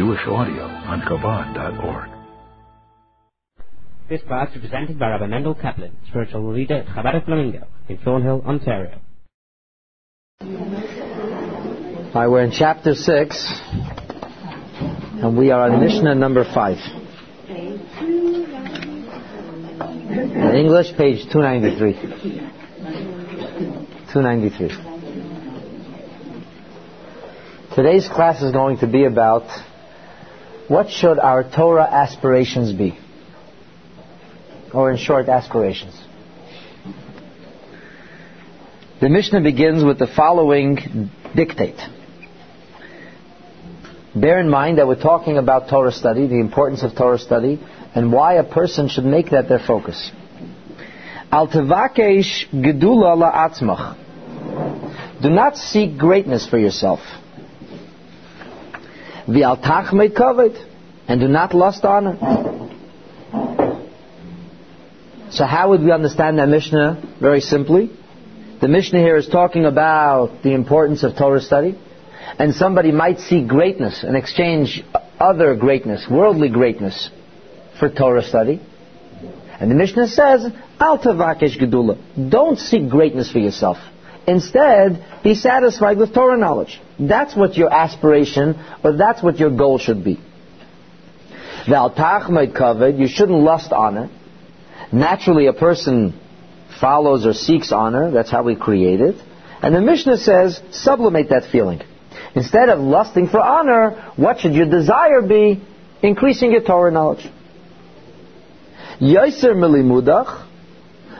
Jewish audio on Chabad.org. This class is presented by Rabbi Mendel Kaplan, spiritual leader at Chabad of Flamingo in Thornhill, Ontario. Hi, we're in chapter 6, and we are on Mishnah number 5. In English, page 293. 293. Today's class is going to be about what should our Torah aspirations be? Or in short, aspirations. The Mishnah begins with the following dictate. Bear in mind that we're talking about Torah study, the importance of Torah study, and why a person should make that their focus. Al tevakesh gedula la'atzmach. Do not seek greatness for yourself. V'al tachmei kavod, and do not lust on it. So how would we understand that Mishnah? Very simply. The Mishnah here is talking about the importance of Torah study, and somebody might seek greatness and exchange other greatness, worldly greatness, for Torah study. And the Mishnah says, Al tavakesh gedula. Don't seek greatness for yourself. Instead, be satisfied with Torah knowledge. That's what your aspiration, or that's what your goal should be. kavod, you shouldn't lust honor. Naturally, a person follows or seeks honor. That's how we create it. And the Mishnah says, sublimate that feeling. Instead of lusting for honor, what should your desire be? Increasing your Torah knowledge. Yaiser milimudach,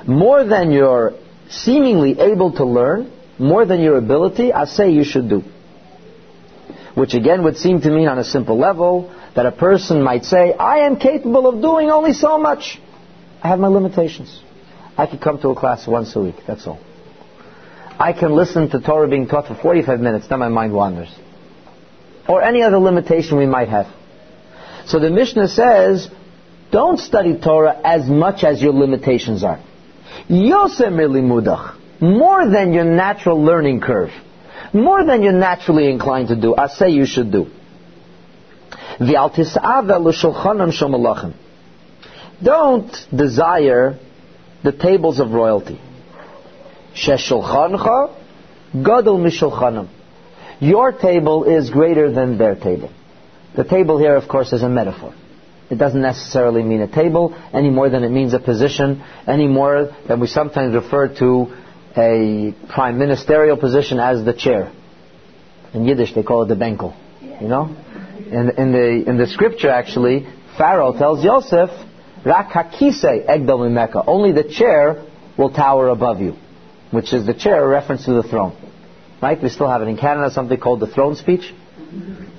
more than you're seemingly able to learn, more than your ability, I say you should do. Which again would seem to mean on a simple level that a person might say, I am capable of doing only so much. I have my limitations. I could come to a class once a week, that's all. I can listen to Torah being taught for 45 minutes, then my mind wanders. Or any other limitation we might have. So the Mishnah says, don't study Torah as much as your limitations are. Yosem mudach, more than your natural learning curve, more than you're naturally inclined to do. I say you should do. Don't desire the tables of royalty. Your table is greater than their table. The table here, of course, is a metaphor. It doesn't necessarily mean a table any more than it means a position, any more than we sometimes refer to a prime ministerial position as the chair. In Yiddish, they call it the benkel. You know? In, in, the, in the scripture, actually, Pharaoh tells Joseph, Rak hakise egdol. Only the chair will tower above you, which is the chair, a reference to the throne. Right? We still have it in Canada, something called the throne speech.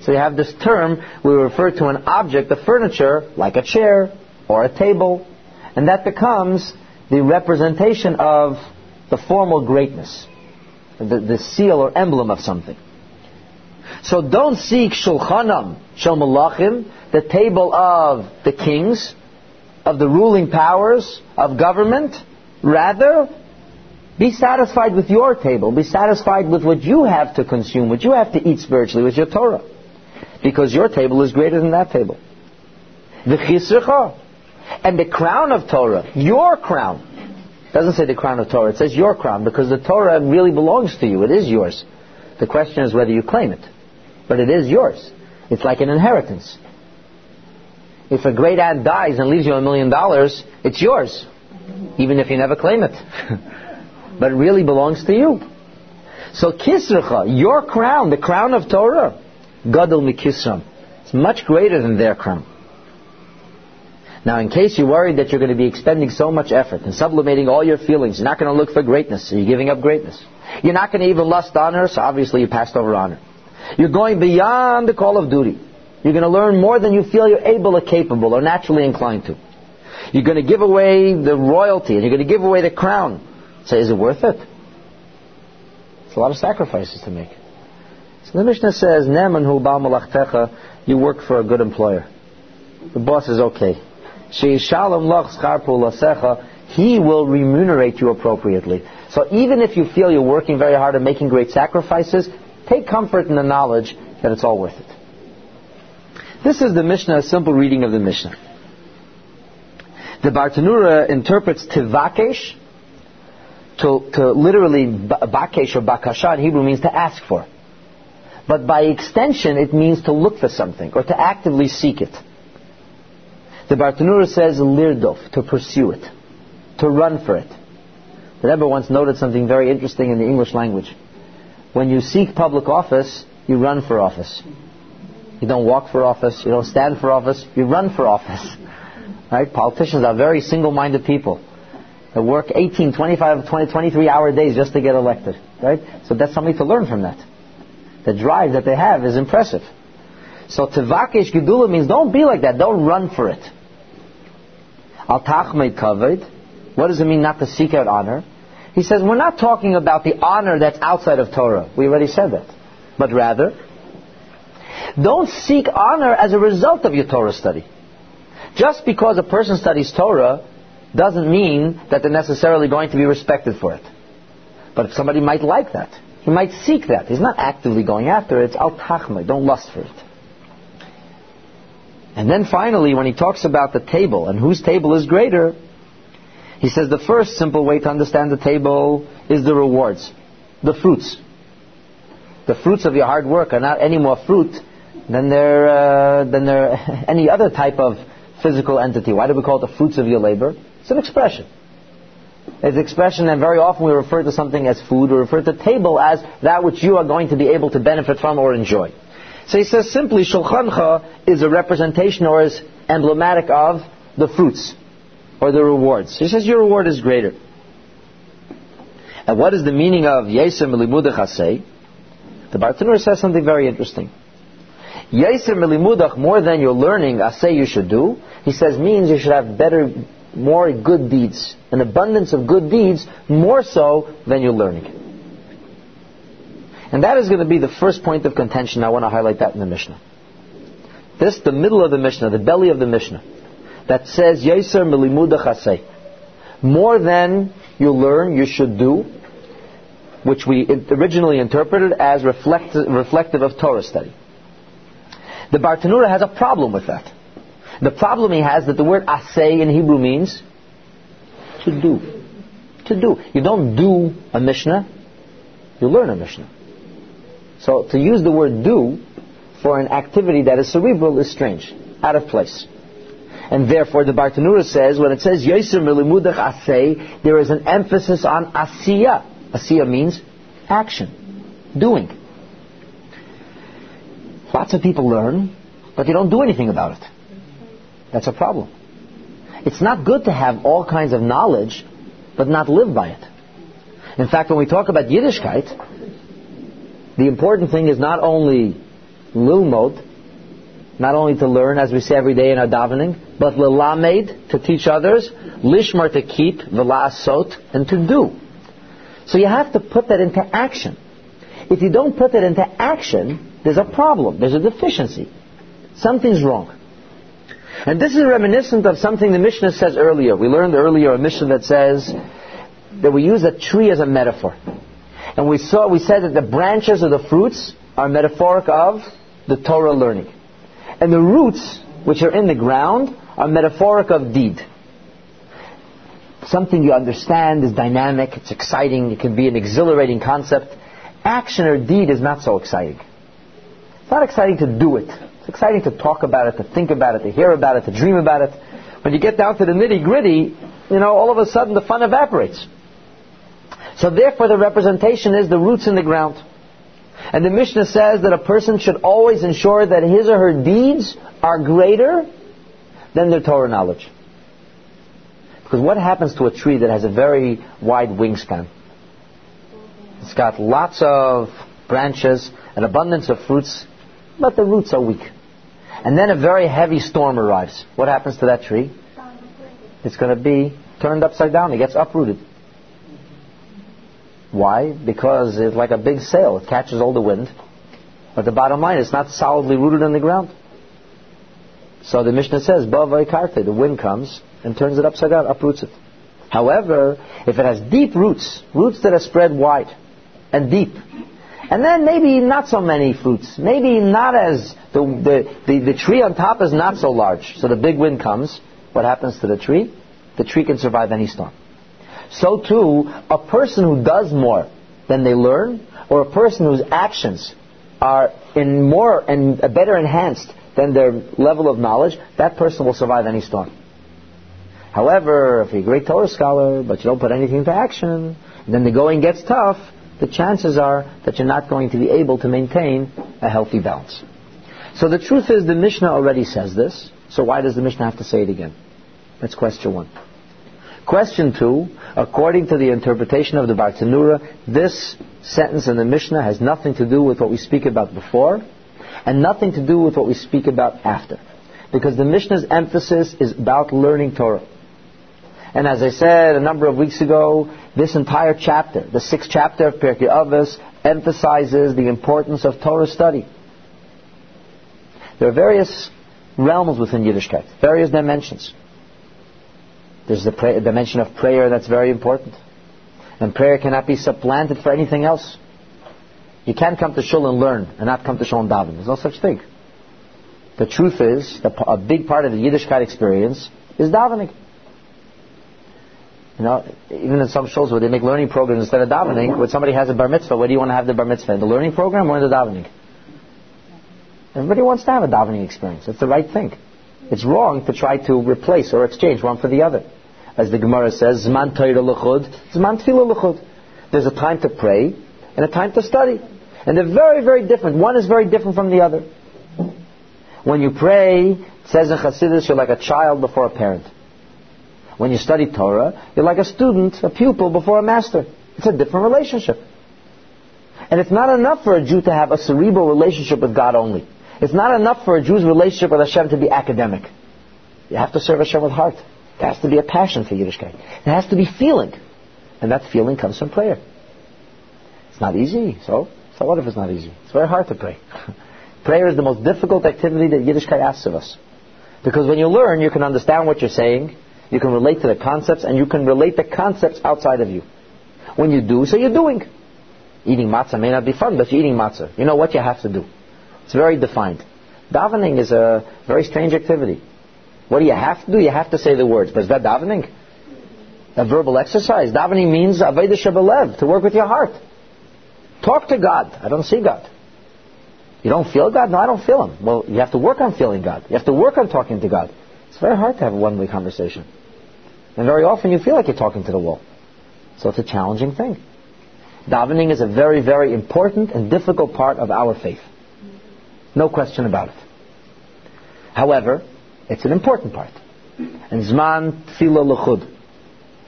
So you have this term, we refer to an object, a furniture, like a chair or a table, and that becomes the representation of the formal greatness, the, the seal or emblem of something. So don't seek shulchanam, shel malachim, the table of the kings, of the ruling powers, of government. Rather, be satisfied with your table. Be satisfied with what you have to consume, what you have to eat spiritually with your Torah because your table is greater than that table. The chisrecha. And the crown of Torah, your crown, doesn't say the crown of Torah, it says your crown, because the Torah really belongs to you. It is yours. The question is whether you claim it. But it is yours. It's like an inheritance. If a great aunt dies and leaves you a million dollars, it's yours, even if you never claim it. but it really belongs to you. So kisrecha, your crown, the crown of Torah, Gadol mikisram. It's much greater than their crown. Now, in case you're worried that you're going to be expending so much effort and sublimating all your feelings, you're not going to look for greatness, so you're giving up greatness. You're not going to even lust honor, so obviously you passed over honor. You're going beyond the call of duty. You're going to learn more than you feel you're able or capable or naturally inclined to. You're going to give away the royalty and you're going to give away the crown. Say, is it worth it? It's a lot of sacrifices to make. So the Mishnah says, Neman hu malachtecha, you work for a good employer. The boss is okay. Sheishalom lach schar he will remunerate you appropriately. So even if you feel you're working very hard and making great sacrifices, take comfort in the knowledge that it's all worth it. This is the Mishnah, a simple reading of the Mishnah. The Bartanura interprets tivakesh to, to literally bakesh or bakasha in Hebrew means to ask for. But by extension, it means to look for something or to actively seek it. The Bartanura says lirdof, to pursue it, to run for it. The Rebbe once noted something very interesting in the English language. When you seek public office, you run for office. You don't walk for office, you don't stand for office, you run for office. Right? Politicians are very single-minded people. They work 18, 25, 20, 23 hour days just to get elected. Right? So that's something to learn from that. The drive that they have is impressive. So tevakesh gedula means don't be like that. Don't run for it. Al tachmeid kaved. What does it mean not to seek out honor? He says we're not talking about the honor that's outside of Torah. We already said that. But rather, don't seek honor as a result of your Torah study. Just because a person studies Torah doesn't mean that they're necessarily going to be respected for it. But somebody might like that, he might seek that. He's not actively going after it. It's al tachma. Don't lust for it. And then finally, when he talks about the table and whose table is greater, he says the first simple way to understand the table is the rewards, the fruits. The fruits of your hard work are not any more fruit than they're, uh, than they're any other type of physical entity. Why do we call it the fruits of your labor? It's an expression. An expression, and very often we refer to something as food, we refer to table as that which you are going to be able to benefit from or enjoy. So he says simply, Shulchancha is a representation or is emblematic of the fruits or the rewards. He says your reward is greater. And what is the meaning of Yesem Limudach Asay? The Bartanura says something very interesting. Yesem Limudach, more than you're learning, Asay you should do, he says means you should have better, more good deeds, an abundance of good deeds, more so than you're learning. And that is going to be the first point of contention. I want to highlight that in the Mishnah. This, the middle of the Mishnah, the belly of the Mishnah, that says, Yeser milimuda chasei. More than you learn, you should do, which we originally interpreted as reflect, reflective of Torah study. The Bartanura has a problem with that. The problem he has that the word asay in Hebrew means to do. To do. You don't do a Mishnah, you learn a Mishnah. So to use the word do for an activity that is cerebral is strange, out of place. And therefore the Bartanura says, when it says Yosem Milimudach Asay, there is an emphasis on Asiya. Asiya means action, doing. Lots of people learn, but they don't do anything about it. That's a problem. It's not good to have all kinds of knowledge, but not live by it. In fact, when we talk about Yiddishkeit, the important thing is not only lilmod, not only to learn, as we say every day in our davening, but lilamed, to teach others, lishmar, to keep, v'la'asot, and to do. So you have to put that into action. If you don't put that into action, there's a problem. There's a deficiency. Something's wrong. And this is reminiscent of something the Mishnah says earlier. We learned earlier a Mishnah that says that we use a tree as a metaphor. And we saw, we said that the branches of the fruits are metaphoric of the Torah learning. And the roots, which are in the ground, are metaphoric of deed. Something you understand is dynamic, it's exciting, it can be an exhilarating concept. Action or deed is not so exciting. It's not exciting to do it. It's exciting to talk about it, to think about it, to hear about it, to dream about it. When you get down to the nitty gritty, you know, all of a sudden the fun evaporates. So therefore the representation is the roots in the ground. And the Mishnah says that a person should always ensure that his or her deeds are greater than their Torah knowledge. Because what happens to a tree that has a very wide wingspan? It's got lots of branches, an abundance of fruits, but the roots are weak. And then a very heavy storm arrives. What happens to that tree? It's going to be turned upside down. It gets uprooted. Why? Because it's like a big sail. It catches all the wind. But the bottom line, it's not solidly rooted in the ground. So the Mishnah says, karte, the wind comes and turns it upside down, uproots it. However, if it has deep roots, roots that are spread wide and deep, And then maybe not so many fruits. Maybe not as, the, the, the, the tree on top is not so large. So the big wind comes. What happens to the tree? The tree can survive any storm. So too, a person who does more than they learn, or a person whose actions are in more and better enhanced than their level of knowledge, that person will survive any storm. However, if you're a great Torah scholar, but you don't put anything into action, then the going gets tough, the chances are that you're not going to be able to maintain a healthy balance. So the truth is, the Mishnah already says this, so why does the Mishnah have to say it again? That's question one. Question two, according to the interpretation of the Bartanura, this sentence in the Mishnah has nothing to do with what we speak about before, and nothing to do with what we speak about after. Because the Mishnah's emphasis is about learning Torah. And as I said a number of weeks ago, this entire chapter, the sixth chapter of Pirkei Avos, emphasizes the importance of Torah study. There are various realms within Yiddishkeit, various dimensions. There's the dimension of prayer that's very important. And prayer cannot be supplanted for anything else. You can't come to shul and learn and not come to shul and daven. There's no such thing. The truth is, a big part of the Yiddishkeit experience is davening. You know, even in some shuls where they make learning programs instead of davening, when somebody has a bar mitzvah, where do you want to have the bar mitzvah? The learning program or in the davening? Everybody wants to have a davening experience. It's the right thing. It's wrong to try to replace or exchange one for the other. As the Gemara says, Zman Torah L'chud, Zman L'chud. There's a time to pray and a time to study. And they're very, very different. One is very different from the other. When you pray, it says in Chassidus, you're like a child before a parent. When you study Torah, you're like a student, a pupil before a master. It's a different relationship. And it's not enough for a Jew to have a cerebral relationship with God only. It's not enough for a Jew's relationship with Hashem to be academic. You have to serve Hashem with heart. There has to be a passion for Yiddishkeit. There has to be feeling. And that feeling comes from prayer. It's not easy. So, so what if it's not easy? It's very hard to pray. prayer is the most difficult activity that Yiddishkeit asks of us. Because when you learn, you can understand what you're saying, you can relate to the concepts, and you can relate the concepts outside of you. When you do, so you're doing. Eating matzah may not be fun, but you're eating matzah. You know what you have to do. It's very defined. Davening is a very strange activity. What do you have to do? You have to say the words. But is that davening? A verbal exercise. Davening means avodah shebelev, to work with your heart. Talk to God. I don't see God. You don't feel God? No, I don't feel Him. Well, you have to work on feeling God. You have to work on talking to God. It's very hard to have a one-way conversation. And very often you feel like you're talking to the wall. So it's a challenging thing. Davening is a very, very important and difficult part of our faith. No question about it. However, it's an important part. And Zman Tefillah L'chud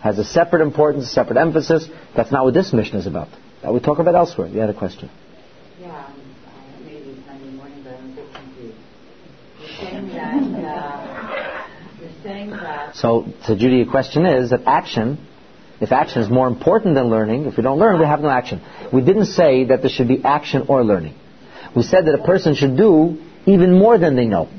has a separate importance, a separate emphasis. That's not what this Mishnah is about. That we talk about elsewhere. You had a question. Yeah, um, uh, maybe Sunday morning, but I'm a bit confused. You're saying that, uh, that... So, so Judy, your question is that action, if action is more important than learning, if we don't learn, we have no action. We didn't say that there should be action or learning. We said that a person should do even more than they know.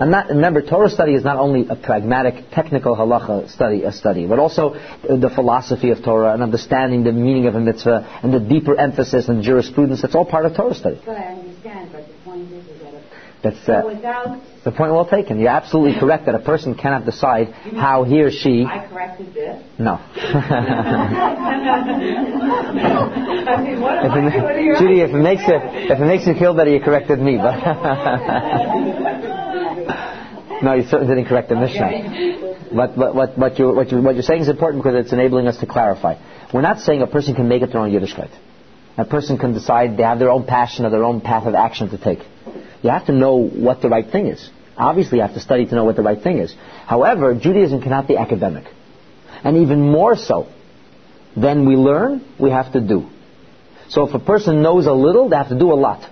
And not, remember, Torah study is not only a pragmatic, technical halacha study, a study, but also the philosophy of Torah and understanding the meaning of a mitzvah and the deeper emphasis and jurisprudence. That's all part of Torah study. But I understand, but the point is, That's so uh, without... the point well taken. You're absolutely correct that a person cannot decide how he or she. I corrected this. No. I mean, what, If it, what are you Judy, if it makes you if it makes you feel better, you corrected me. But no, you certainly didn't correct the Mishnah. But, but what, what, you, what, you, what you're saying is important because it's enabling us to clarify. We're not saying a person can make it their own Yiddishkeit. A person can decide they have their own passion or their own path of action to take. You have to know what the right thing is. Obviously, you have to study to know what the right thing is. However, Judaism cannot be academic. And even more so, than we learn, we have to do. So if a person knows a little, they have to do a lot,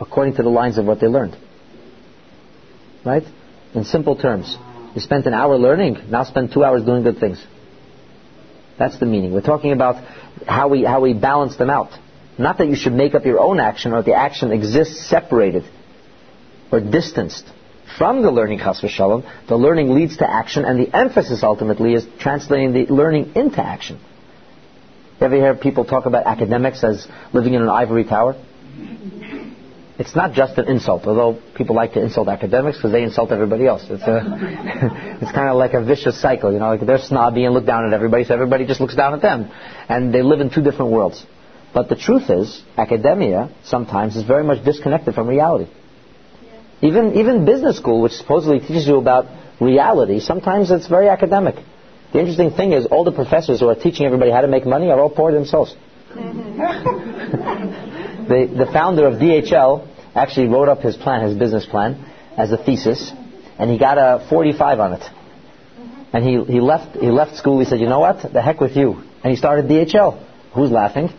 according to the lines of what they learned. Right? In simple terms. You spent an hour learning, now spend two hours doing good things. That's the meaning. We're talking about how we, how we balance them out. Not that you should make up your own action or the action exists separated or distanced from the learning chas v'shalom. The learning leads to action and the emphasis ultimately is translating the learning into action. You ever hear people talk about academics as living in an ivory tower? It's not just an insult, although people like to insult academics because they insult everybody else. It's a, it's kind of like a vicious cycle, you know, like they're snobby and look down at everybody, so everybody just looks down at them. And they live in two different worlds. But the truth is, academia sometimes is very much disconnected from reality. Even, even business school, which supposedly teaches you about reality, sometimes it's very academic. The interesting thing is, all the professors who are teaching everybody how to make money are all poor themselves. Mm-hmm. the, the founder of DHL actually wrote up his plan, his business plan, as a thesis, and he got a 45 on it. Mm-hmm. And he, he, left, he left school, he said, you know what, the heck with you. And he started DHL. Who's laughing?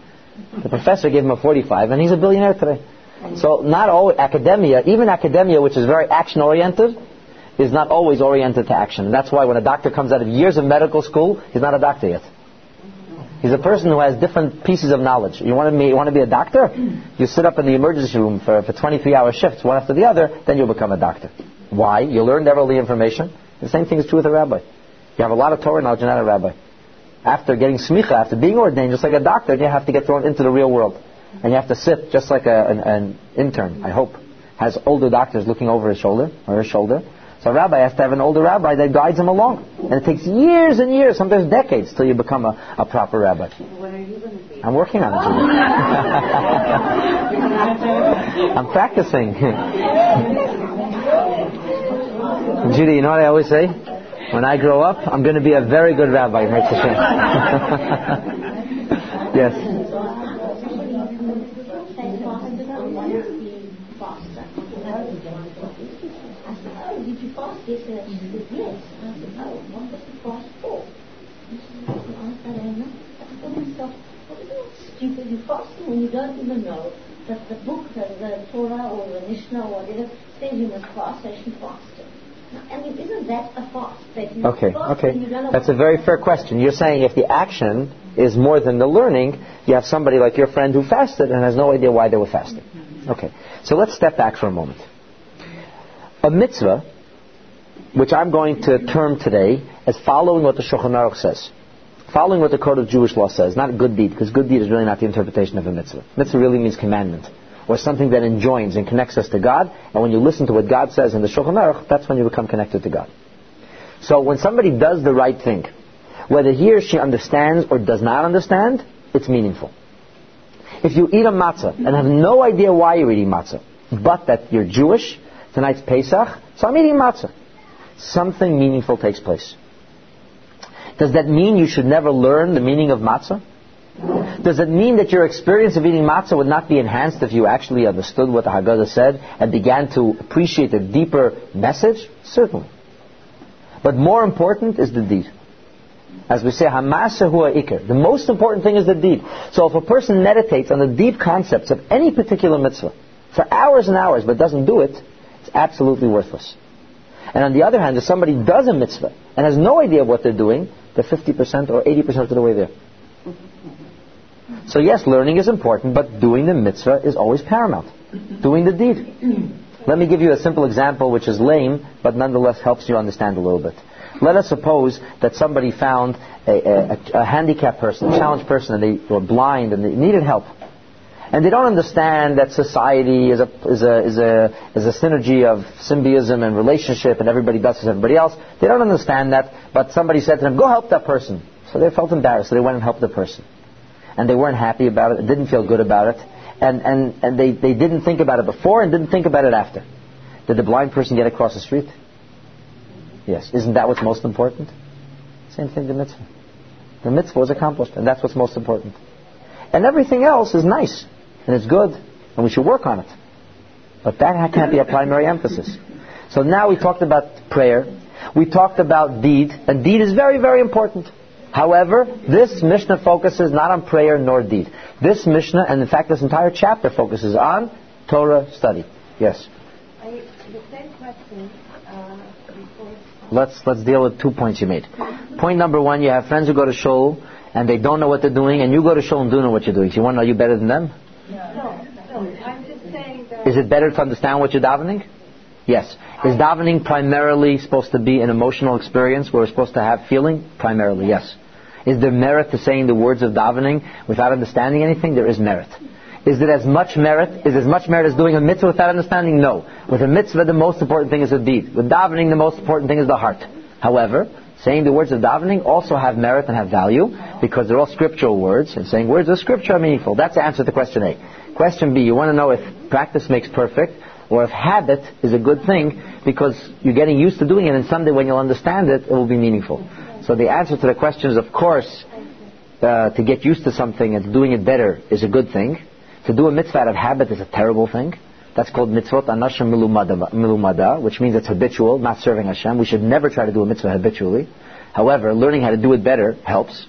The professor gave him a 45, and he's a billionaire today. So not all academia, even academia, which is very action-oriented, is not always oriented to action. And that's why when a doctor comes out of years of medical school, he's not a doctor yet. He's a person who has different pieces of knowledge. You want to be, you want to be a doctor? You sit up in the emergency room for, for 23-hour shifts, one after the other, then you'll become a doctor. Why? You learned all the information. The same thing is true with a rabbi. You have a lot of Torah knowledge, you're not a rabbi. After getting smicha, after being ordained, just like a doctor, you have to get thrown into the real world. And you have to sit just like a, an, an intern, I hope, has older doctors looking over his shoulder, or his shoulder, so a rabbi has to have an older rabbi that guides him along. And it takes years and years, sometimes decades, till you become a, a proper rabbi. When are you going to be? I'm working on it. I'm practicing. Judy, you know what I always say? When I grow up, I'm going to be a very good rabbi. yes. He said, yes. I said, oh, what was the fast for? He said, I said, I know. I thought to myself, what is that stupid? You fasting when you don't even know that the book, the, the Torah or the Mishnah or whatever, says you must fast, so you should fast. I mean, isn't that a fast? That you okay, fast okay. That's a very fair question. You're saying if the action is more than the learning, you have somebody like your friend who fasted and has no idea why they were fasting. Okay, so let's step back for a moment. A mitzvah which I'm going to term today as following what the Shulchan Aruch says. Following what the code of Jewish law says, not good deed, because good deed is really not the interpretation of a mitzvah. Mitzvah really means commandment, or something that enjoins and connects us to God, and when you listen to what God says in the Shulchan Aruch, that's when you become connected to God. So when somebody does the right thing, whether he or she understands or does not understand, it's meaningful. If you eat a matzah and have no idea why you're eating matzah, but that you're Jewish, tonight's Pesach, so I'm eating matzah something meaningful takes place. Does that mean you should never learn the meaning of matzah? Does it mean that your experience of eating matzah would not be enhanced if you actually understood what the Haggadah said and began to appreciate the deeper message? Certainly. But more important is the deed. As we say, hamasa hua ikr. The most important thing is the deed. So if a person meditates on the deep concepts of any particular mitzvah for hours and hours but doesn't do it, it's absolutely worthless. And on the other hand, if somebody does a mitzvah and has no idea what they're doing, they're 50% or 80% of the way there. So yes, learning is important, but doing the mitzvah is always paramount. Doing the deed. Let me give you a simple example which is lame, but nonetheless helps you understand a little bit. Let us suppose that somebody found a, a, a handicapped person, a challenged person, and they were blind and they needed help and they don't understand that society is a, is a, is a, is a synergy of symbiotism and relationship and everybody does with everybody else. They don't understand that, but somebody said to them, go help that person. So they felt embarrassed, so they went and helped the person. And they weren't happy about it, didn't feel good about it, and, and, and they, they didn't think about it before and didn't think about it after. Did the blind person get across the street? Yes. Isn't that what's most important? Same thing, the mitzvah. The mitzvah was accomplished, and that's what's most important. And everything else is nice and it's good, and we should work on it. But that can't be a primary emphasis. So now we talked about prayer. We talked about deed, and deed is very, very important. However, this Mishnah focuses not on prayer nor deed. This Mishnah, and in fact this entire chapter focuses on Torah study. Yes? I, the same question uh, before. Let's, let's deal with two points you made. Point number one, you have friends who go to shul and they don't know what they're doing, and you go to shul and do know what you're doing. So you want to know you better than them? Is it better to understand what you're davening? Yes. Is davening primarily supposed to be an emotional experience where we're supposed to have feeling? Primarily, yes. Is there merit to saying the words of davening without understanding anything? There is merit. Is it as much merit? Is as much merit as doing a mitzvah without understanding? No. With a mitzvah, the most important thing is the deed. With davening, the most important thing is the heart. However, saying the words of davening also have merit and have value because they're all scriptural words, and saying words of scripture are meaningful. That's the answer to question A. Question B, you want to know if practice makes perfect, or if habit is a good thing because you're getting used to doing it, and someday when you'll understand it, it will be meaningful. So the answer to the question is, of course, uh, to get used to something and doing it better is a good thing. To do a mitzvah out of habit is a terrible thing. That's called mitzvot anashim milumada, which means it's habitual, not serving Hashem. We should never try to do a mitzvah habitually. However, learning how to do it better helps,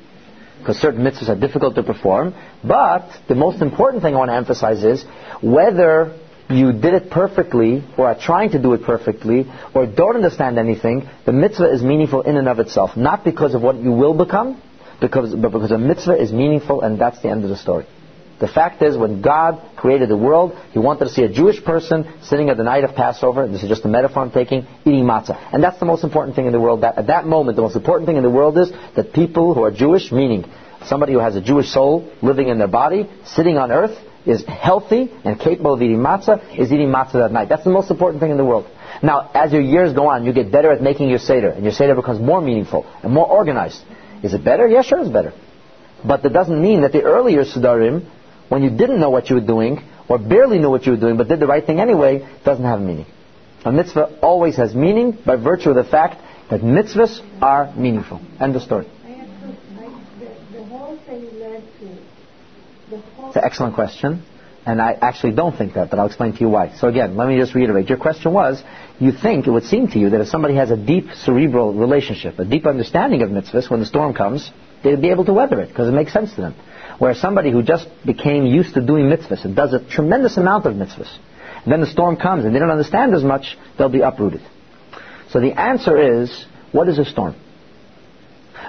because certain mitzvahs are difficult to perform. But the most important thing I want to emphasize is whether you did it perfectly, or are trying to do it perfectly, or don't understand anything, the mitzvah is meaningful in and of itself. Not because of what you will become, because, but because a mitzvah is meaningful, and that's the end of the story. The fact is, when God created the world, He wanted to see a Jewish person sitting at the night of Passover, this is just a metaphor I'm taking, eating matzah. And that's the most important thing in the world. That, at that moment, the most important thing in the world is that people who are Jewish, meaning somebody who has a Jewish soul living in their body, sitting on earth, is healthy and capable of eating matzah, is eating matzah that night. That's the most important thing in the world. Now, as your years go on, you get better at making your Seder, and your Seder becomes more meaningful and more organized. Is it better? Yes, sure it's better. But that doesn't mean that the earlier Sedarim when you didn't know what you were doing, or barely knew what you were doing, but did the right thing anyway, doesn't have meaning. A mitzvah always has meaning by virtue of the fact that mitzvahs are meaningful. End of story. It's an excellent question, and I actually don't think that, but I'll explain to you why. So again, let me just reiterate. Your question was, you think, it would seem to you that if somebody has a deep cerebral relationship, a deep understanding of mitzvahs, when the storm comes, they'd be able to weather it, because it makes sense to them. Where somebody who just became used to doing mitzvahs and does a tremendous amount of mitzvahs, then the storm comes and they don't understand as much, they'll be uprooted. So the answer is, what is a storm?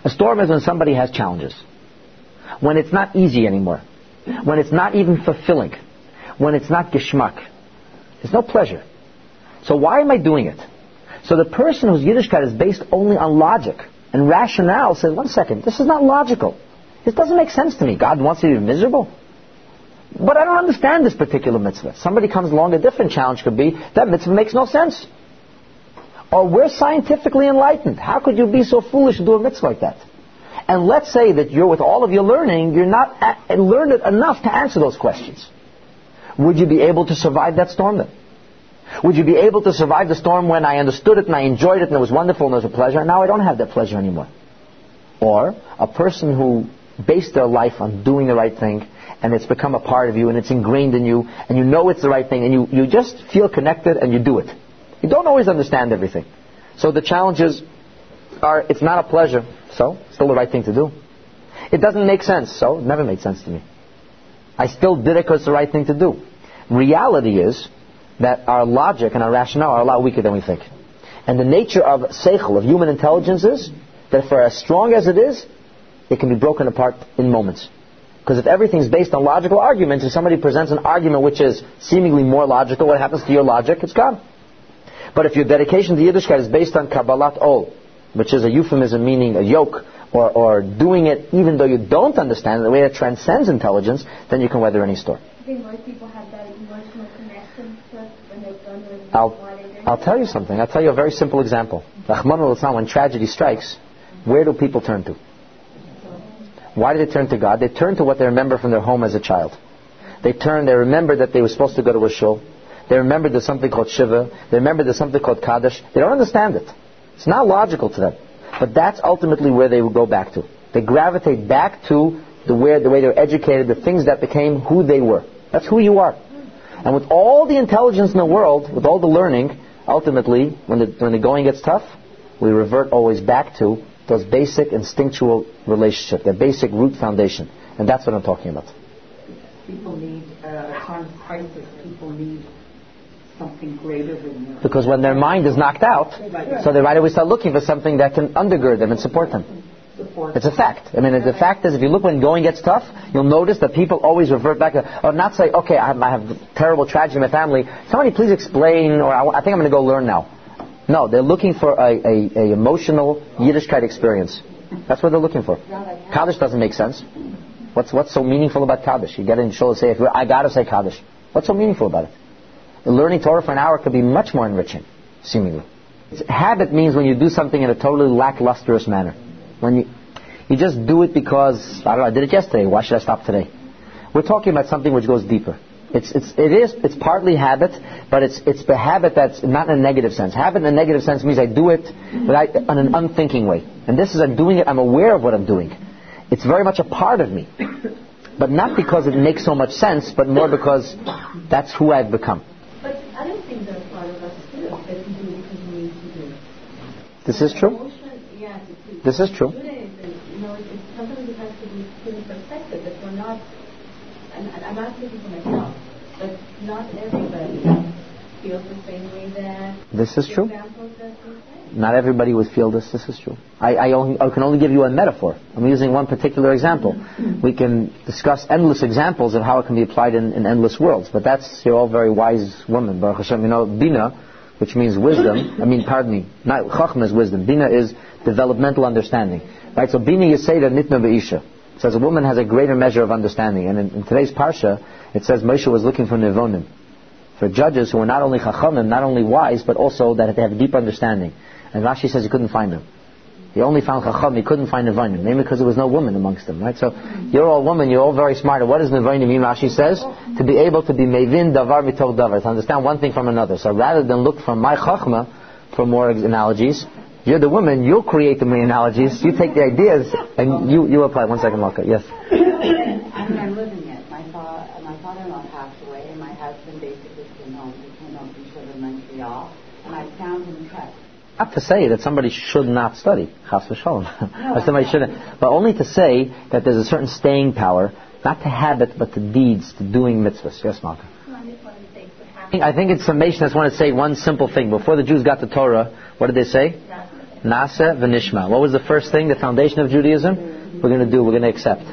A storm is when somebody has challenges. When it's not easy anymore. When it's not even fulfilling. When it's not geschmack. There's no pleasure. So why am I doing it? So the person whose Yiddishkeit is based only on logic and rationale says, one second, this is not logical. This doesn't make sense to me. God wants you to be miserable. But I don't understand this particular mitzvah. Somebody comes along, a different challenge could be, that mitzvah makes no sense. Or we're scientifically enlightened. How could you be so foolish to do a mitzvah like that? And let's say that you're, with all of your learning, you're not a- learned enough to answer those questions. Would you be able to survive that storm then? Would you be able to survive the storm when I understood it and I enjoyed it and it was wonderful and it was a pleasure, and now I don't have that pleasure anymore? Or a person who base their life on doing the right thing, and it's become a part of you, and it's ingrained in you, and you know it's the right thing, and you, you just feel connected and you do it. You don't always understand everything. So the challenges are, it's not a pleasure, so still the right thing to do. It doesn't make sense, so it never made sense to me. I still did it because it's the right thing to do. Reality is that our logic and our rationale are a lot weaker than we think. And the nature of seichel, of human intelligence is that for as strong as it is, it can be broken apart in moments. Because if everything's based on logical arguments, if somebody presents an argument which is seemingly more logical, what happens to your logic? It's gone. But if your dedication to Yiddishkeit is based on Kabbalat Ol, which is a euphemism meaning a yoke, or, or doing it even though you don't understand it, the way it transcends intelligence, then you can weather any storm. I think most people have that emotional connection when they've I'll I'll tell you something. I'll tell you a very simple example. When tragedy strikes, where do people turn to? Why did they turn to God? They turn to what they remember from their home as a child. They turn, they remember that they were supposed to go to a shul. They remember there's something called Shiva. They remember there's something called Kaddish. They don't understand it. It's not logical to them. But that's ultimately where they will go back to. They gravitate back to the, where, the way they were educated, the things that became who they were. That's who you are. And with all the intelligence in the world, with all the learning, ultimately, when the, when the going gets tough, we revert always back to those basic instinctual relationships, their basic root foundation. And that's what I'm talking about. People need, uh, times crisis, people need something greater than them. Because when their mind is knocked out, so they right away start looking for something that can undergird them and support them. Support. It's a fact. I mean, the fact is, if you look when going gets tough, you'll notice that people always revert back to, or not say, okay, I have, I have terrible tragedy in my family. Somebody please explain, or I, I think I'm going to go learn now. No, they're looking for a, a, a emotional Yiddishkeit experience. That's what they're looking for. Kaddish doesn't make sense. What's, what's so meaningful about Kaddish? You get in shul and say, I gotta say Kaddish. What's so meaningful about it? Learning Torah for an hour could be much more enriching, seemingly. Habit means when you do something in a totally lacklustrous manner. When you, you just do it because, I don't know, I did it yesterday, why should I stop today? We're talking about something which goes deeper. It's, it's, it is, it's partly habit, but it's, it's the habit that's not in a negative sense. Habit in a negative sense means I do it without, in an unthinking way. And this is I'm doing it, I'm aware of what I'm doing. It's very much a part of me. But not because it makes so much sense, but more because that's who I've become. But I don't think that's part of us too, that we do because we need to do. This is true. Emotion, yes, it's, This is true. You know, sometimes it has to be put in perspective that we're not, and, and I'm not speaking for myself, but not everybody feels the same way that This is true. examples that you say. Not everybody would feel this. This is true. I, I, only, I can only give you a metaphor. I'm using one particular example. Mm-hmm. We can discuss endless examples of how it can be applied in, in endless worlds. But that's you're all very wise women, Baruch Hashem. You know, bina, which means wisdom. I mean, pardon me. Not chachma is wisdom. Bina is developmental understanding. Right. So bina yiseda nitna be'isha. It says a woman has a greater measure of understanding. And in, in today's parsha, it says Moshe was looking for nivonim, for judges who were not only chachamim, not only wise, but also that they have a deep understanding. And Rashi says he couldn't find them. He only found Chacham, he couldn't find Nevanim, maybe because there was no woman amongst them, right? So you're all women, you're all very smart. And what does Nevanim mean? Rashi says to be able to be mevin davar mitol davar, to understand one thing from another. So rather than look from my Chachma for more analogies, you're the woman, you'll create the many analogies, you take the ideas, and you, you apply. One second, Malka. Yes. I mean, I'm living it. My, fa- my father-in-law passed away, and my husband basically came home. He came home from Sugar, Montreal, and I found him trapped. Not to say that somebody should not study, chas v'shalom, or somebody shouldn't, but only to say that there's a certain staying power, not to habit, but to deeds, to doing mitzvahs. Yes, Malka. I just want to say what happened. I think in summation, I just want to say one simple thing. Before the Jews got the Torah, what did they say? Na'aseh v'nishma. What was the first thing, the foundation of Judaism? We're going to do, we're going to accept.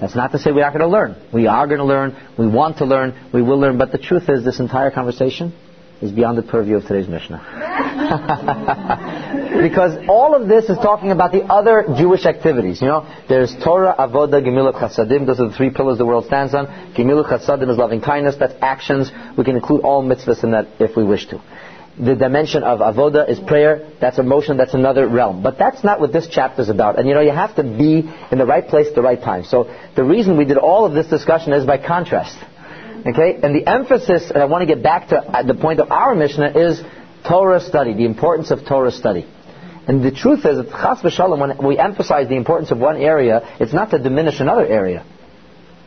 That's not to say we aren't going to learn. We are going to learn, we want to learn, we will learn, but the truth is this entire conversation is beyond the purview of today's Mishnah. because all of this is talking about the other Jewish activities. You know, there's Torah, Avoda, Gemilut, Chasadim. Those are the three pillars the world stands on. Gemilut, Chasadim is loving kindness. That's actions. We can include all mitzvahs in that if we wish to. The dimension of Avoda is prayer. That's emotion. That's another realm. But that's not what this chapter is about. And you know, you have to be in the right place at the right time. So the reason we did all of this discussion is by contrast. Okay? And the emphasis, and I want to get back to uh, the point of our Mishnah, is Torah study, the importance of Torah study. And the truth is that when we emphasize the importance of one area, it's not to diminish another area.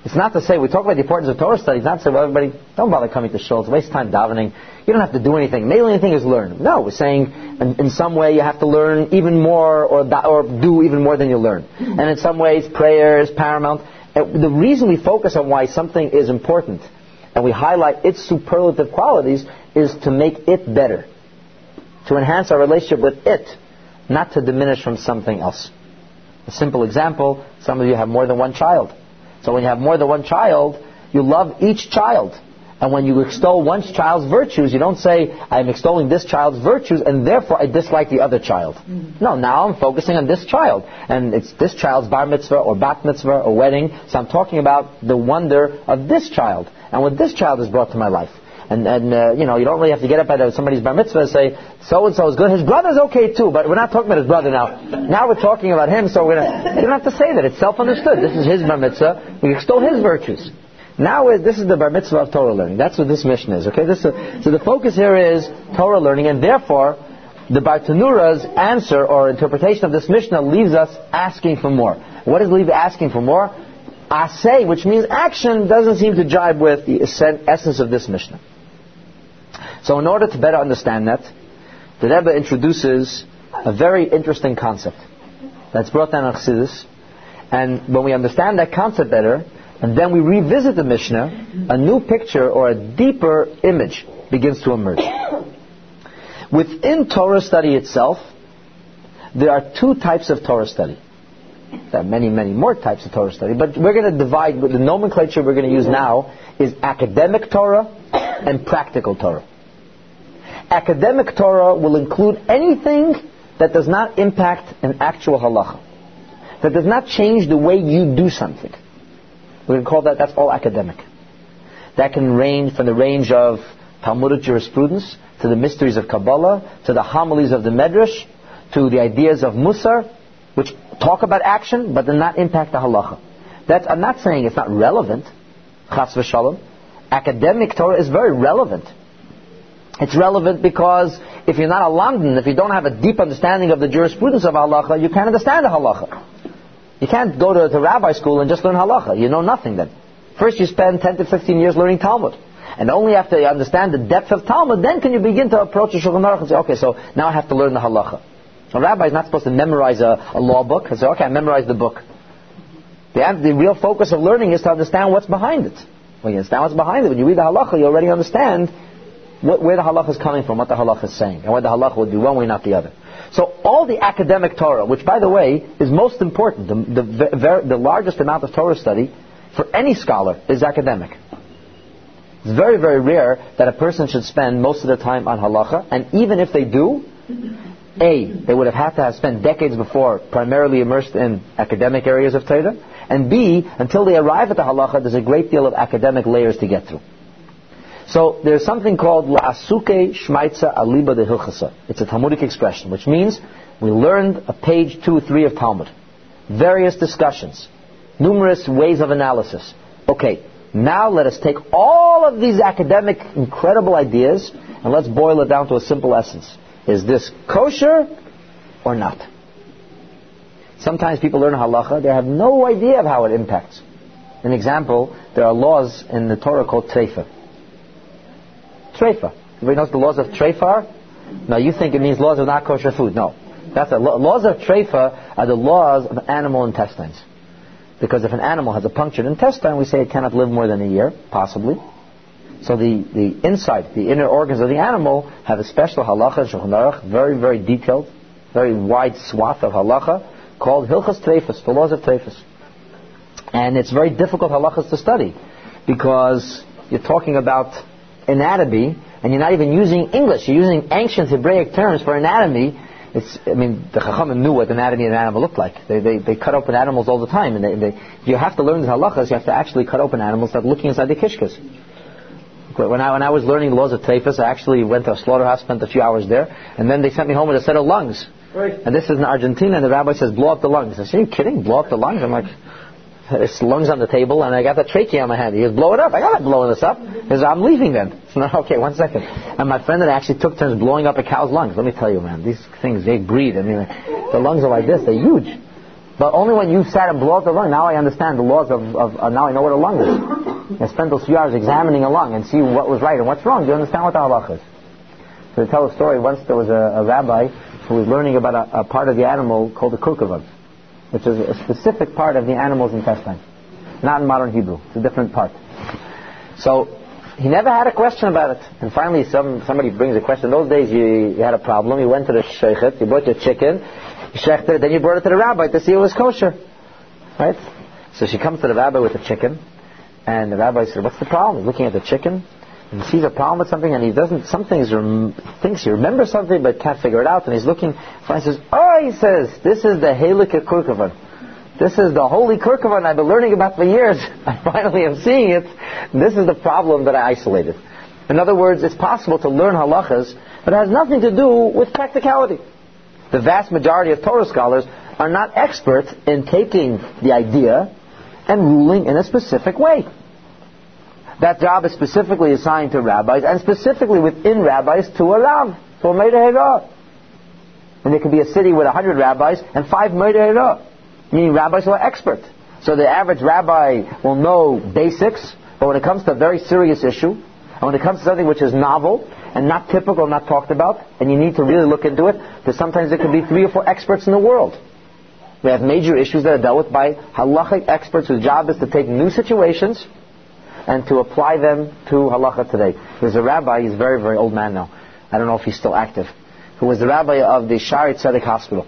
It's not to say, we talk about the importance of Torah study, it's not to say, well, everybody, don't bother coming to shul, it's waste time davening. You don't have to do anything. The only thing is learn. No, we're saying in, in some way you have to learn even more or, or do even more than you learn. And in some ways, prayer is paramount. And the reason we focus on why something is important and we highlight its superlative qualities is to make it better, to enhance our relationship with it, not to diminish from something else. A simple example, some of you have more than one child. So when you have more than one child, you love each child. And when you extol one child's virtues, you don't say, I'm extolling this child's virtues and therefore I dislike the other child. Mm-hmm. No, now I'm focusing on this child. And it's this child's bar mitzvah or bat mitzvah or wedding. So I'm talking about the wonder of this child and what this child has brought to my life. And, and uh, you know, you don't really have to get up at somebody's bar mitzvah and say, so and so is good. His brother's okay too, but we're not talking about his brother now. Now we're talking about him, so we're gonna. You don't have to say that. It's self-understood. This is his bar mitzvah. We extol his virtues. Now is- this is the bar mitzvah of Torah learning. That's what this Mishnah is. Okay. So the focus here is Torah learning, and therefore the Bartanura's answer or interpretation of this Mishnah leaves us asking for more. What does leave asking for more? Asay, which means action, doesn't seem to jibe with the essence of this Mishnah. So in order to better understand that, the Rebbe introduces a very interesting concept that's brought down in Chassidus. And when we understand that concept better, and then we revisit the Mishnah, a new picture or a deeper image begins to emerge. Within Torah study itself, there are two types of Torah study. There are many, many more types of Torah study, but we're going to divide, the nomenclature we're going to use now is academic Torah and practical Torah. Academic Torah will include anything that does not impact an actual halacha. that does not change the way you do something. We can call that, that's all academic. That can range from the range of Talmudic jurisprudence to the mysteries of Kabbalah, to the homilies of the Medrash, to the ideas of Musar, which talk about action but do not impact the halacha. That's, I'm not saying it's not relevant, chas v'shalom. Academic Torah is very relevant. It's relevant because if you're not a lamdan, if you don't have a deep understanding of the jurisprudence of halacha, you can't understand the halacha. You can't go to, to rabbi school and just learn halacha. You know nothing then. First you spend 10 to 15 years learning Talmud. And only after you understand the depth of Talmud, then can you begin to approach the Shulchan Aruch and say, okay, so now I have to learn the halacha. A rabbi is not supposed to memorize a, a law book and say, okay, I memorized the book. The, the real focus of learning is to understand what's behind it. When you understand what's behind it, when you read the halacha, you already understand what, where the halacha is coming from, what the halacha is saying, and what the halacha would do one way, not the other. So all the academic Torah, which by the way is most important, the, the, the largest amount of Torah study for any scholar is academic. It's very, very rare that a person should spend most of their time on halacha, and even if they do, A, they would have had to have spent decades before primarily immersed in academic areas of Torah, and B, until they arrive at the halacha, there's a great deal of academic layers to get through. So there's something called la'asuke shmaitza aliba de hilchasa. It's a Talmudic expression, which means we learned a page two, three of Talmud. Various discussions. Numerous ways of analysis. Okay, now let us take all of these academic incredible ideas and let's boil it down to a simple essence. Is this kosher or not? Sometimes people learn halacha, they have no idea of how it impacts. An example, there are laws in the Torah called treifa. Treifa. Everybody knows the laws of treifa? Now you think it means laws of not kosher food. No. That's a, laws of treifa are the laws of animal intestines. Because if an animal has a punctured intestine, we say it cannot live more than a year, possibly. So the, the inside, the inner organs of the animal have a special halacha, very, very detailed, very wide swath of halacha, called hilchas treifas, the laws of treifas. And it's very difficult halachas to study, because you're talking about anatomy, and you're not even using English. You're using ancient Hebraic terms for anatomy. It's, I mean, the Chachamim knew what anatomy of an animal looked like. They, they, they cut open animals all the time, and they, they, you have to learn the halachas. You have to actually cut open animals that looking inside the kishkas. When I, when I was learning the laws of Treifas, I actually went to a slaughterhouse, spent a few hours there, and then they sent me home with a set of lungs. Right. And this is in Argentina, and the rabbi says, blow up the lungs. I said, are you kidding? Blow up the lungs? I'm like, his lungs on the table, and I got the trachea on my hand. He goes, blow it up. I got to blowing this up. He says, I'm leaving then. So, okay, one second. And my friend and I actually took turns blowing up a cow's lungs. Let me tell you, man, these things, they breathe. I mean, the lungs are like this. They're huge. But only when you sat and blew up the lung, now I understand the laws of, of uh, now I know what a lung is. I spent those few hours examining a lung and see what was right and what's wrong. Do you understand what the halach is? So to tell a story, once there was a, a rabbi who was learning about a, a part of the animal called the kurkavon, which is a specific part of the animal's intestine. Not in modern Hebrew. It's a different part. So he never had a question about it. And finally, some, somebody brings a question. In those days, you, you had a problem. You went to the sheikhet, you bought your chicken, you shechted it, then you brought it to the rabbi to see if it was kosher. Right? So she comes to the rabbi with the chicken, and the rabbi said, what's the problem? He's looking at the chicken, and he sees a problem with something, and he doesn't, some things rem- thinks he remembers something, but can't figure it out, and he's looking, finally says, oh, he says, this is the Halakha Kurkavan. This is the holy Kurkavan I've been learning about for years. I finally am seeing it. This is the problem that I isolated. In other words, it's possible to learn halachas, but it has nothing to do with practicality. The vast majority of Torah scholars are not experts in taking the idea and ruling in a specific way. That job is specifically assigned to rabbis, and specifically within rabbis to a Rav, to a Meir And there could be a city with a hundred rabbis and five Meir meaning rabbis who are expert. So the average rabbi will know basics, but when it comes to a very serious issue, and when it comes to something which is novel and not typical, not talked about, and you need to really look into it, because sometimes there could be three or four experts in the world. We have major issues that are dealt with by halachic experts whose job is to take new situations and to apply them to halacha today. There's a rabbi, he's a very, very old man now. I don't know if he's still active, who was the rabbi of the Shaare Zedek Hospital,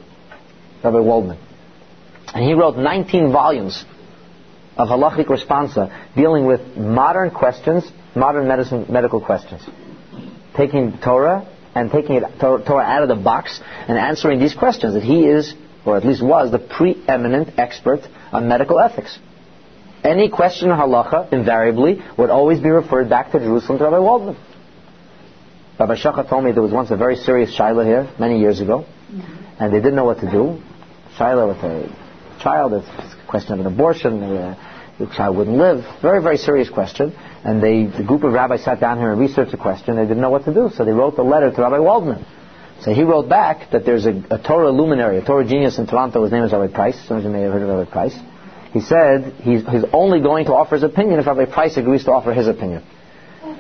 Rabbi Waldman. And he wrote 19 volumes of halachic responsa dealing with modern questions, modern medicine, medical questions. Taking Torah and taking it, Torah out of the box and answering these questions that he is or at least was, the preeminent expert on medical ethics. Any question in halacha, invariably, would always be referred back to Jerusalem to Rabbi Waldman. Rabbi Shachar told me there was once a very serious shaila here, many years ago, and they didn't know what to do. Shaila with a child, it's a question of an abortion, uh, the child wouldn't live. Very, very serious question. And they, the group of rabbis sat down here and researched the question. They didn't know what to do, so they wrote a letter to Rabbi Waldman. So he wrote back that there's a, a Torah luminary, a Torah genius in Toronto. His name is Rabbi Price. Some of you may have heard of Rabbi Price. He said he's, he's only going to offer his opinion if Rabbi Price agrees to offer his opinion.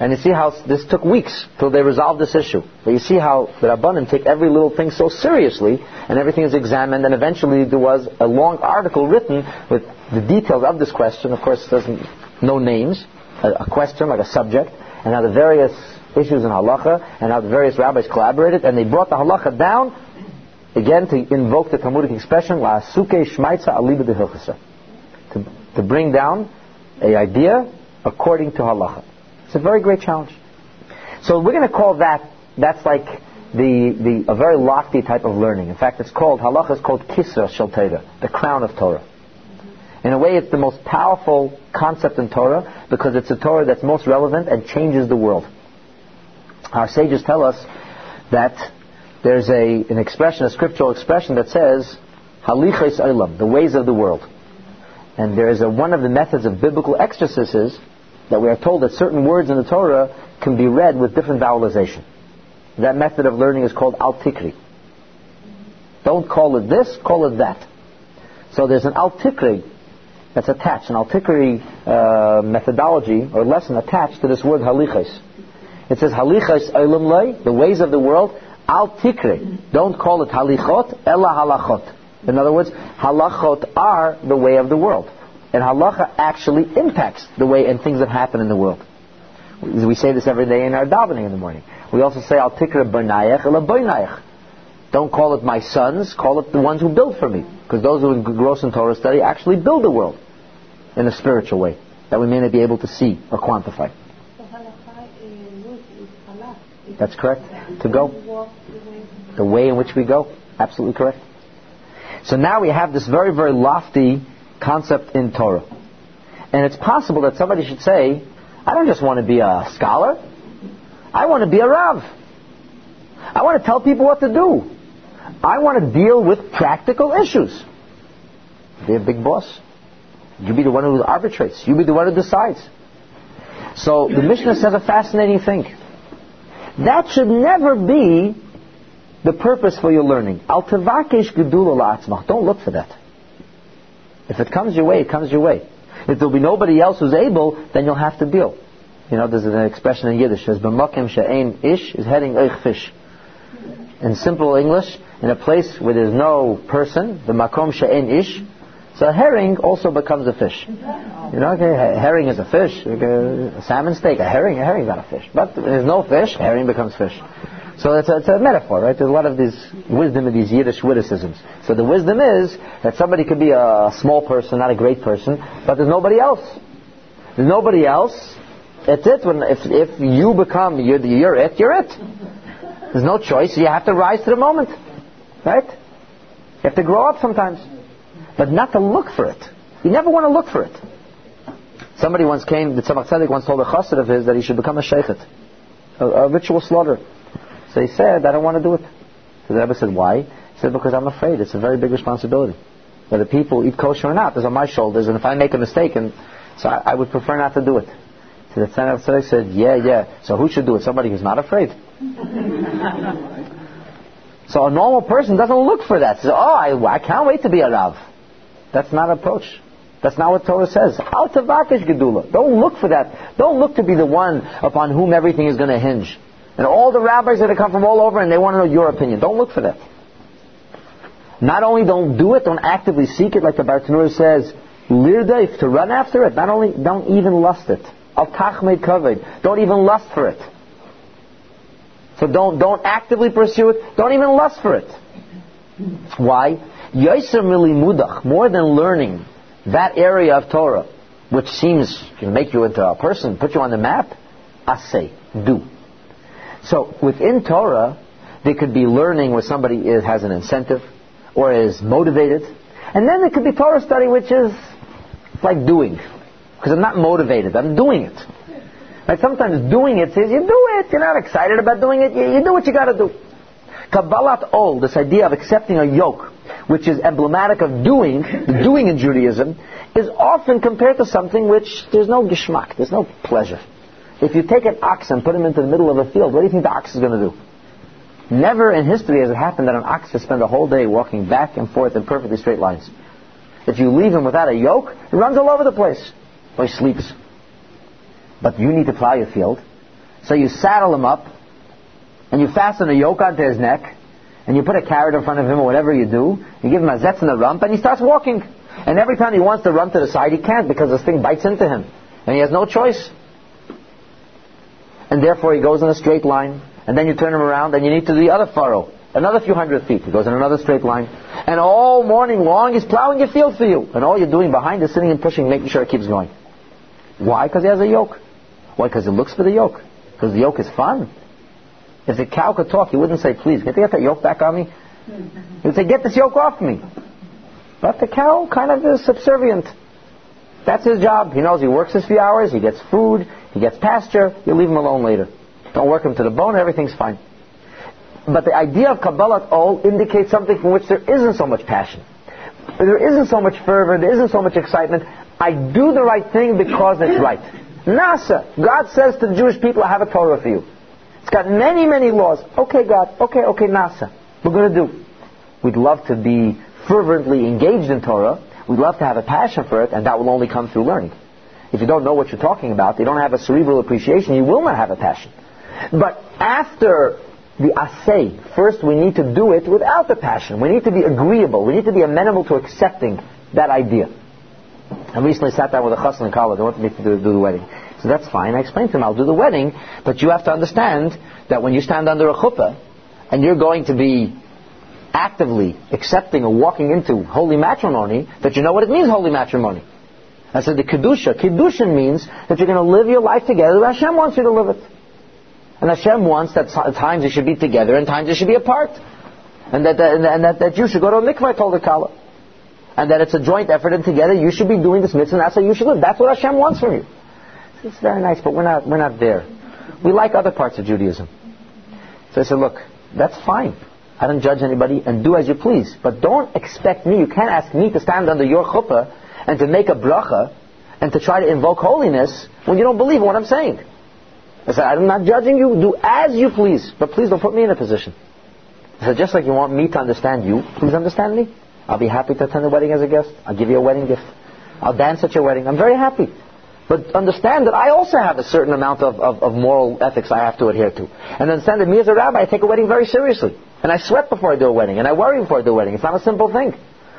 And you see how this took weeks till they resolved this issue. But you see how the Rabbanim take every little thing so seriously, and everything is examined, and eventually there was a long article written with the details of this question. Of course, doesn't no names, a, a question like a subject, and how the various issues in halacha, and how the various rabbis collaborated, and they brought the halacha down again to invoke the Talmudic expression la suke shmaitza aliba de to to bring down a idea according to halacha. It's a very great challenge. So we're going to call that, that's like the, the, a very lofty type of learning. In fact, it's called, halacha is called kisra shel the crown of Torah. In a way, it's the most powerful concept in Torah because it's a Torah that's most relevant and changes the world. Our sages tell us that there's a, an expression, a scriptural expression that says, halichas olam, the ways of the world. And there is a, one of the methods of biblical exegesis that we are told that certain words in the Torah can be read with different vowelization. That method of learning is called al-tikri. Don't call it this, call it that. So there's an al-tikri that's attached, an al-tikri uh, methodology or lesson attached to this word halichas. It says halichas olam lay, the ways of the world, al-tikri. Don't call it halichot, ella halachot. In other words, halachot are the way of the world. And halacha actually impacts the way and things that happen in the world. We say this every day in our davening in the morning. We also say, Al tikra b'nayach ela Don't call it my sons, call it the ones who build for me. Because those who engross in Torah study actually build the world in a spiritual way that we may not be able to see or quantify. That's correct. To go. The way in which we go. Absolutely correct. So now we have this very, very lofty concept in Torah. And it's possible that somebody should say, I don't just want to be a scholar. I want to be a Rav. I want to tell people what to do. I want to deal with practical issues. Be a big boss. You be the one who arbitrates. You be the one who decides. So the Mishnah says a fascinating thing. That should never be the purpose for your learning. Al tevakesh Don't look for that. If it comes your way, it comes your way. If there'll be nobody else who's able, then you'll have to deal. You know, there's an expression in Yiddish, says, B'makim she'ein ish is heading eich fish. In simple English, in a place where there's no person, the makom she'ein ish, so a herring also becomes a fish. You know, okay, a herring is a fish. A salmon steak, a herring, a herring's not a fish. But there's no fish, herring becomes fish. So it's a, it's a metaphor, right? There's a lot of this wisdom in these Yiddish witticisms. So the wisdom is that somebody could be a small person, not a great person, but there's nobody else. There's nobody else. It's it. When, if, if you become, you're, you're it, you're it. There's no choice. You have to rise to the moment. Right? You have to grow up sometimes. But not to look for it. You never want to look for it. Somebody once came, the Tzemach Tzedek once told a chassid of his that he should become a sheikhet, a, a ritual slaughterer. So he said, I don't want to do it. So the Rebbe said, why? He said, because I'm afraid. It's a very big responsibility. Whether people eat kosher or not is on my shoulders, and if I make a mistake, and so I, I would prefer not to do it. So the Tzemach Tzedek said, yeah, yeah. So who should do it? Somebody who's not afraid. so a normal person doesn't look for that. Says, oh, I, I can't wait to be a Rav. That's not approach. That's not what Torah says. Al tavakish gedula. Don't look for that. Don't look to be the one upon whom everything is going to hinge. And all the rabbis that have come from all over and they want to know your opinion. Don't look for that. Not only don't do it, don't actively seek it, like the Bartanura says, lirdaif, to run after it. Not only, don't even lust it. Al tachmed kavod. Don't even lust for it. So don't, don't actively pursue it. Don't even lust for it. Why? Yaiser mudach, more than learning that area of Torah, which seems to make you into a person, put you on the map, say, do. So within Torah, there could be learning where somebody is, has an incentive, or is motivated. And then there could be Torah study which is like doing. Because I'm not motivated, I'm doing it. Right? Sometimes doing it says you do it, you're not excited about doing it, you, you do what you gotta do. Kabbalat Ol, this idea of accepting a yoke, which is emblematic of doing, doing in Judaism, is often compared to something which there's no geschmack, there's no pleasure. If you take an ox and put him into the middle of a field, what do you think the ox is going to do? Never in history has it happened that an ox has spent a whole day walking back and forth in perfectly straight lines. If you leave him without a yoke, he runs all over the place. Or he sleeps. But you need to plow your field. So you saddle him up, and you fasten a yoke onto his neck, and you put a carrot in front of him or whatever you do, you give him a zetz in the rump, and he starts walking. And every time he wants to run to the side, he can't because this thing bites into him. And he has no choice. And therefore he goes in a straight line, and then you turn him around, and you need to do the other furrow. Another few hundred feet. He goes in another straight line. And all morning long he's plowing your field for you. And all you're doing behind is sitting and pushing, making sure it keeps going. Why? Because he has a yoke. Why? Because he looks for the yoke. Because the yoke is fun. If the cow could talk, he wouldn't say, please, get, that yoke back on me. He would say, get this yoke off me. But the cow kind of is subservient. That's his job. He knows he works his few hours, he gets food, he gets pasture, you leave him alone later. Don't work him to the bone, everything's fine. But the idea of Kabbalat Ol indicates something from which there isn't so much passion. There isn't so much fervor, there isn't so much excitement. I do the right thing because it's right. Na'aseh. God says to the Jewish people, I have a Torah for you. It's got many, many laws. Okay, God. Okay, okay, Na'aseh. We're going to do. We'd love to be fervently engaged in Torah. We'd love to have a passion for it, and that will only come through learning. If you don't know what you're talking about, you don't have a cerebral appreciation, you will not have a passion. But after the assay, first we need to do it without the passion. We need to be agreeable. We need to be amenable to accepting that idea. I recently sat down with a chassan in college. They wanted me to do, do the wedding. So that's fine. I explained to him, I'll do the wedding, but you have to understand that when you stand under a chuppah and you're going to be actively accepting or walking into holy matrimony, that you know what it means, holy matrimony. I said the kedusha. Kedusha means that you're going to live your life together. The Hashem wants you to live it. And Hashem wants that at times you should be together and times you should be apart. And that, that, and that, that you should go to a mikvah, told the Kala. And that it's a joint effort and together you should be doing this mitzvah and that's how you should live. That's what Hashem wants from you. It's very nice, but we're not, we're not there. We like other parts of Judaism. So I said, look, that's fine. I don't judge anybody and do as you please. But don't expect me, you can't ask me to stand under your chuppah and to make a bracha and to try to invoke holiness when you don't believe what I'm saying. I said, I'm not judging you. Do as you please. But please don't put me in a position. I said, just like you want me to understand you, please understand me. I'll be happy to attend the wedding as a guest. I'll give you a wedding gift. I'll dance at your wedding. I'm very happy. But understand that I also have a certain amount of, of, of moral ethics I have to adhere to. And understand that me as a rabbi, I take a wedding very seriously. And I sweat before I do a wedding. And I worry before I do a wedding. It's not a simple thing.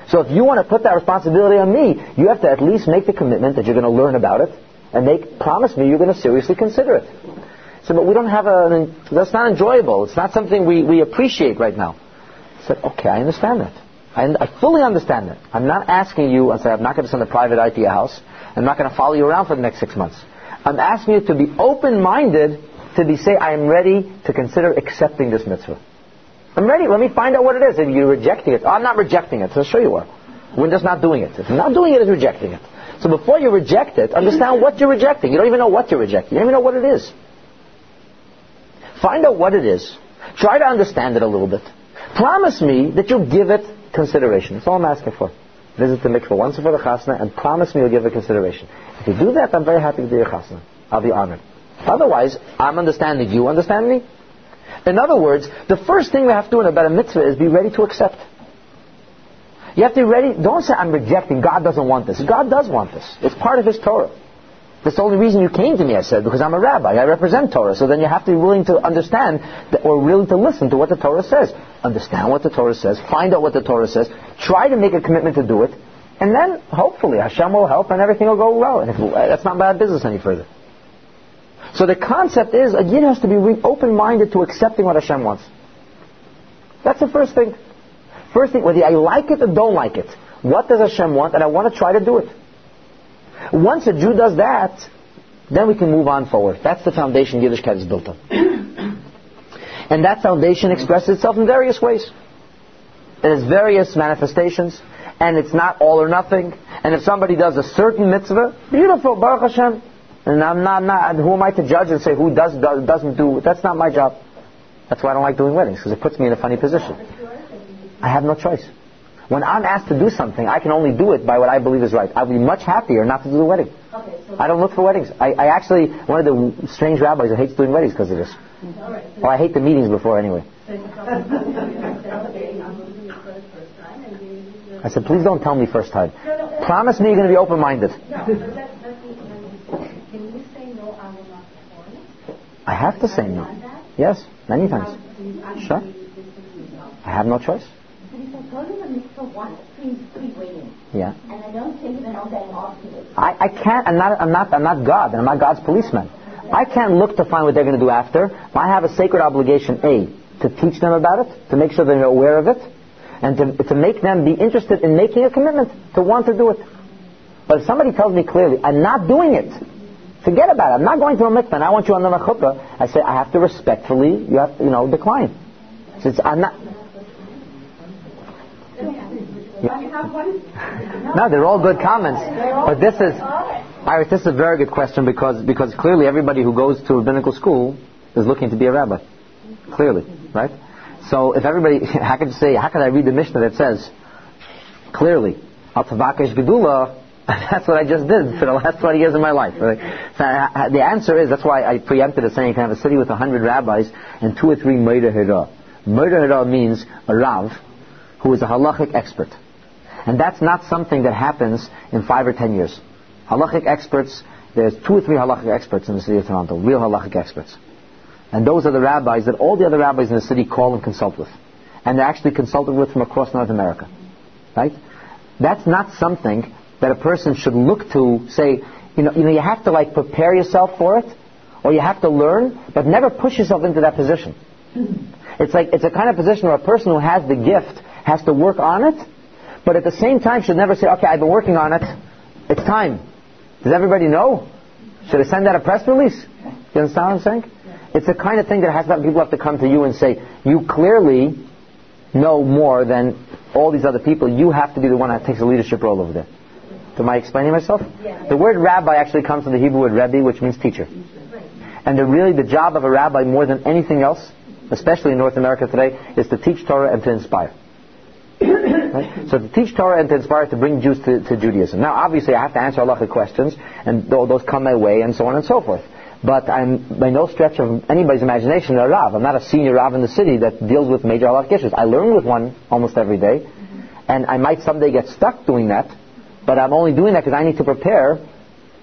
So if you want to put that responsibility on me, you have to at least make the commitment that you're going to learn about it and make promise me you're going to seriously consider it. So, but we don't have a. That's not enjoyable. It's not something we, we appreciate right now. I said, okay, I understand that. I, I fully understand that. I'm not asking you. I said, I'm not going to send a private eye to your house. I'm not going to follow you around for the next six months. I'm asking you to be open-minded to be say, I am ready to consider accepting this mitzvah. I'm ready. Let me find out what it is. If you're rejecting it, oh, I'm not rejecting it. So I'll show you what. We're just not doing it. If you're not doing it, is rejecting it. So before you reject it, understand what you're rejecting. You don't even know what you're rejecting. You don't even know what it is. Find out what it is. Try to understand it a little bit. Promise me that you'll give it consideration. That's all I'm asking for. Visit the mikveh once for the chasna and promise me you'll give it consideration. If you do that, I'm very happy to be your chasna. I'll be honored. Otherwise, I'm understanding. You understand me? In other words, the first thing we have to do in about a mitzvah is be ready to accept. You have to be ready. Don't say, I'm rejecting. God doesn't want this. God does want this. It's part of His Torah. That's the only reason you came to me, I said, because I'm a rabbi. I represent Torah. So then you have to be willing to understand that, or willing to listen to what the Torah says. Understand what the Torah says. Find out what the Torah says. Try to make a commitment to do it. And then, hopefully, Hashem will help and everything will go well. And if, that's not bad business any further. So the concept is, a yid has to be open-minded to accepting what Hashem wants. That's the first thing. First thing, whether I like it or don't like it, what does Hashem want, and I want to try to do it. Once a Jew does that, then we can move on forward. That's the foundation Yiddishkeit is built on. and that foundation expresses itself in various ways. It has various manifestations, and it's not all or nothing. And if somebody does a certain mitzvah, beautiful, Baruch Hashem. And I'm not, not who am I to judge and say who does, does doesn't do? That's not my job. That's why I don't like doing weddings because it puts me in a funny position. I have no choice. When I'm asked to do something, I can only do it by what I believe is right. I'd be much happier not to do the wedding. Okay, so I don't look for weddings. I, I actually, one of the strange rabbis who hates doing weddings because of this. Well, I hate the meetings before anyway. So you come and okay, I'm going to do it for the first time, and then you I said, please don't tell me first time. Promise me you're going to be open-minded. No, but let, let me, let me, can you say no, I will not perform it? I have to say no. Yes, many times. Sure. I have no choice. Yeah. I I, I can't. I'm not. I'm not. I'm not God, and I'm not God's policeman. I can't look to find what they're going to do after. I have a sacred obligation: a to teach them about it, to make sure they're aware of it, and to to make them be interested in making a commitment to want to do it. But if somebody tells me clearly, I'm not doing it, forget about it. I'm not going to a mikvah, and I want you on the chuppah. I say I have to respectfully, you have, to, you know, decline. Since I'm not. No, they're all good comments. But this is, Iris, this is a very good question because, because clearly everybody who goes to rabbinical school is looking to be a rabbi. Clearly, right? So if everybody, how could you say, how could I read the Mishnah that says, clearly, Al Tavakesh Gedula, that's what I just did for the last 20 years of my life. So I, I- the answer is, that's why I preempted it saying you have a city with 100 rabbis and two or three Moreh Hora'ah. Means a Rav who is a halachic expert. And that's not something that happens in five or ten years. Halachic experts, there's two or three halachic experts in the city of Toronto, real halachic experts. And those are the rabbis that all the other rabbis in the city call and consult with. And they're actually consulted with from across North America. Right? That's not something that a person should look to say, you know, you know, you have to like prepare yourself for it, or you have to learn, but never push yourself into that position. It's like, it's a kind of position where a person who has the gift has to work on it, but at the same time should never say, okay, I've been working on it, it's time. Does everybody know? Should I send out a press release? You understand what I'm saying? It's the kind of thing that has to, have people have to come to you and say, you clearly know more than all these other people. You have to be the one that takes the leadership role over there. Am I explaining myself? The word rabbi actually comes from the Hebrew word rebbe, which means teacher. And the, really the job of a rabbi more than anything else, especially in North America today, is to teach Torah and to inspire. Right? So to teach Torah and to inspire to bring Jews to, to Judaism. Now, obviously, I have to answer halachic questions, and th- those come my way, and so on and so forth. But I'm by no stretch of anybody's imagination a Rav. I'm not a senior Rav in the city that deals with major halachic issues. I learn with one almost every day, and I might someday get stuck doing that, but I'm only doing that because I need to prepare.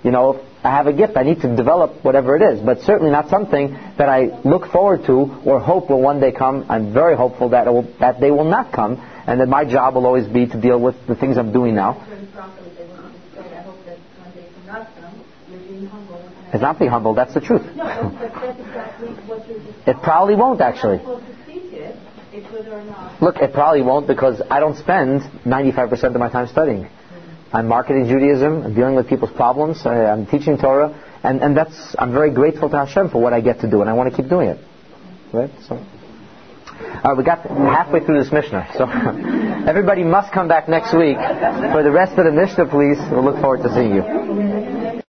You know, I have a gift. I need to develop whatever it is, but certainly not something that I look forward to or hope will one day come. I'm very hopeful that it will, that they will not come, and that my job will always be to deal with the things I'm doing now. Very properly, they want you to say, I hope that one day from not come, you're being humble. and- It's not being humble. That's the truth. No, that's exactly what you're just. It probably won't actually. You're not supposed to teach it, it's whether or not. Look, it probably won't because I don't spend 95% of my time studying. I'm marketing Judaism, I'm dealing with people's problems, I, I'm teaching Torah, and, and that's, I'm very grateful to Hashem for what I get to do, and I want to keep doing it. Right? So. All right, we got halfway through this Mishnah, so everybody must come back next week for the rest of the Mishnah, please. We'll look forward to seeing you.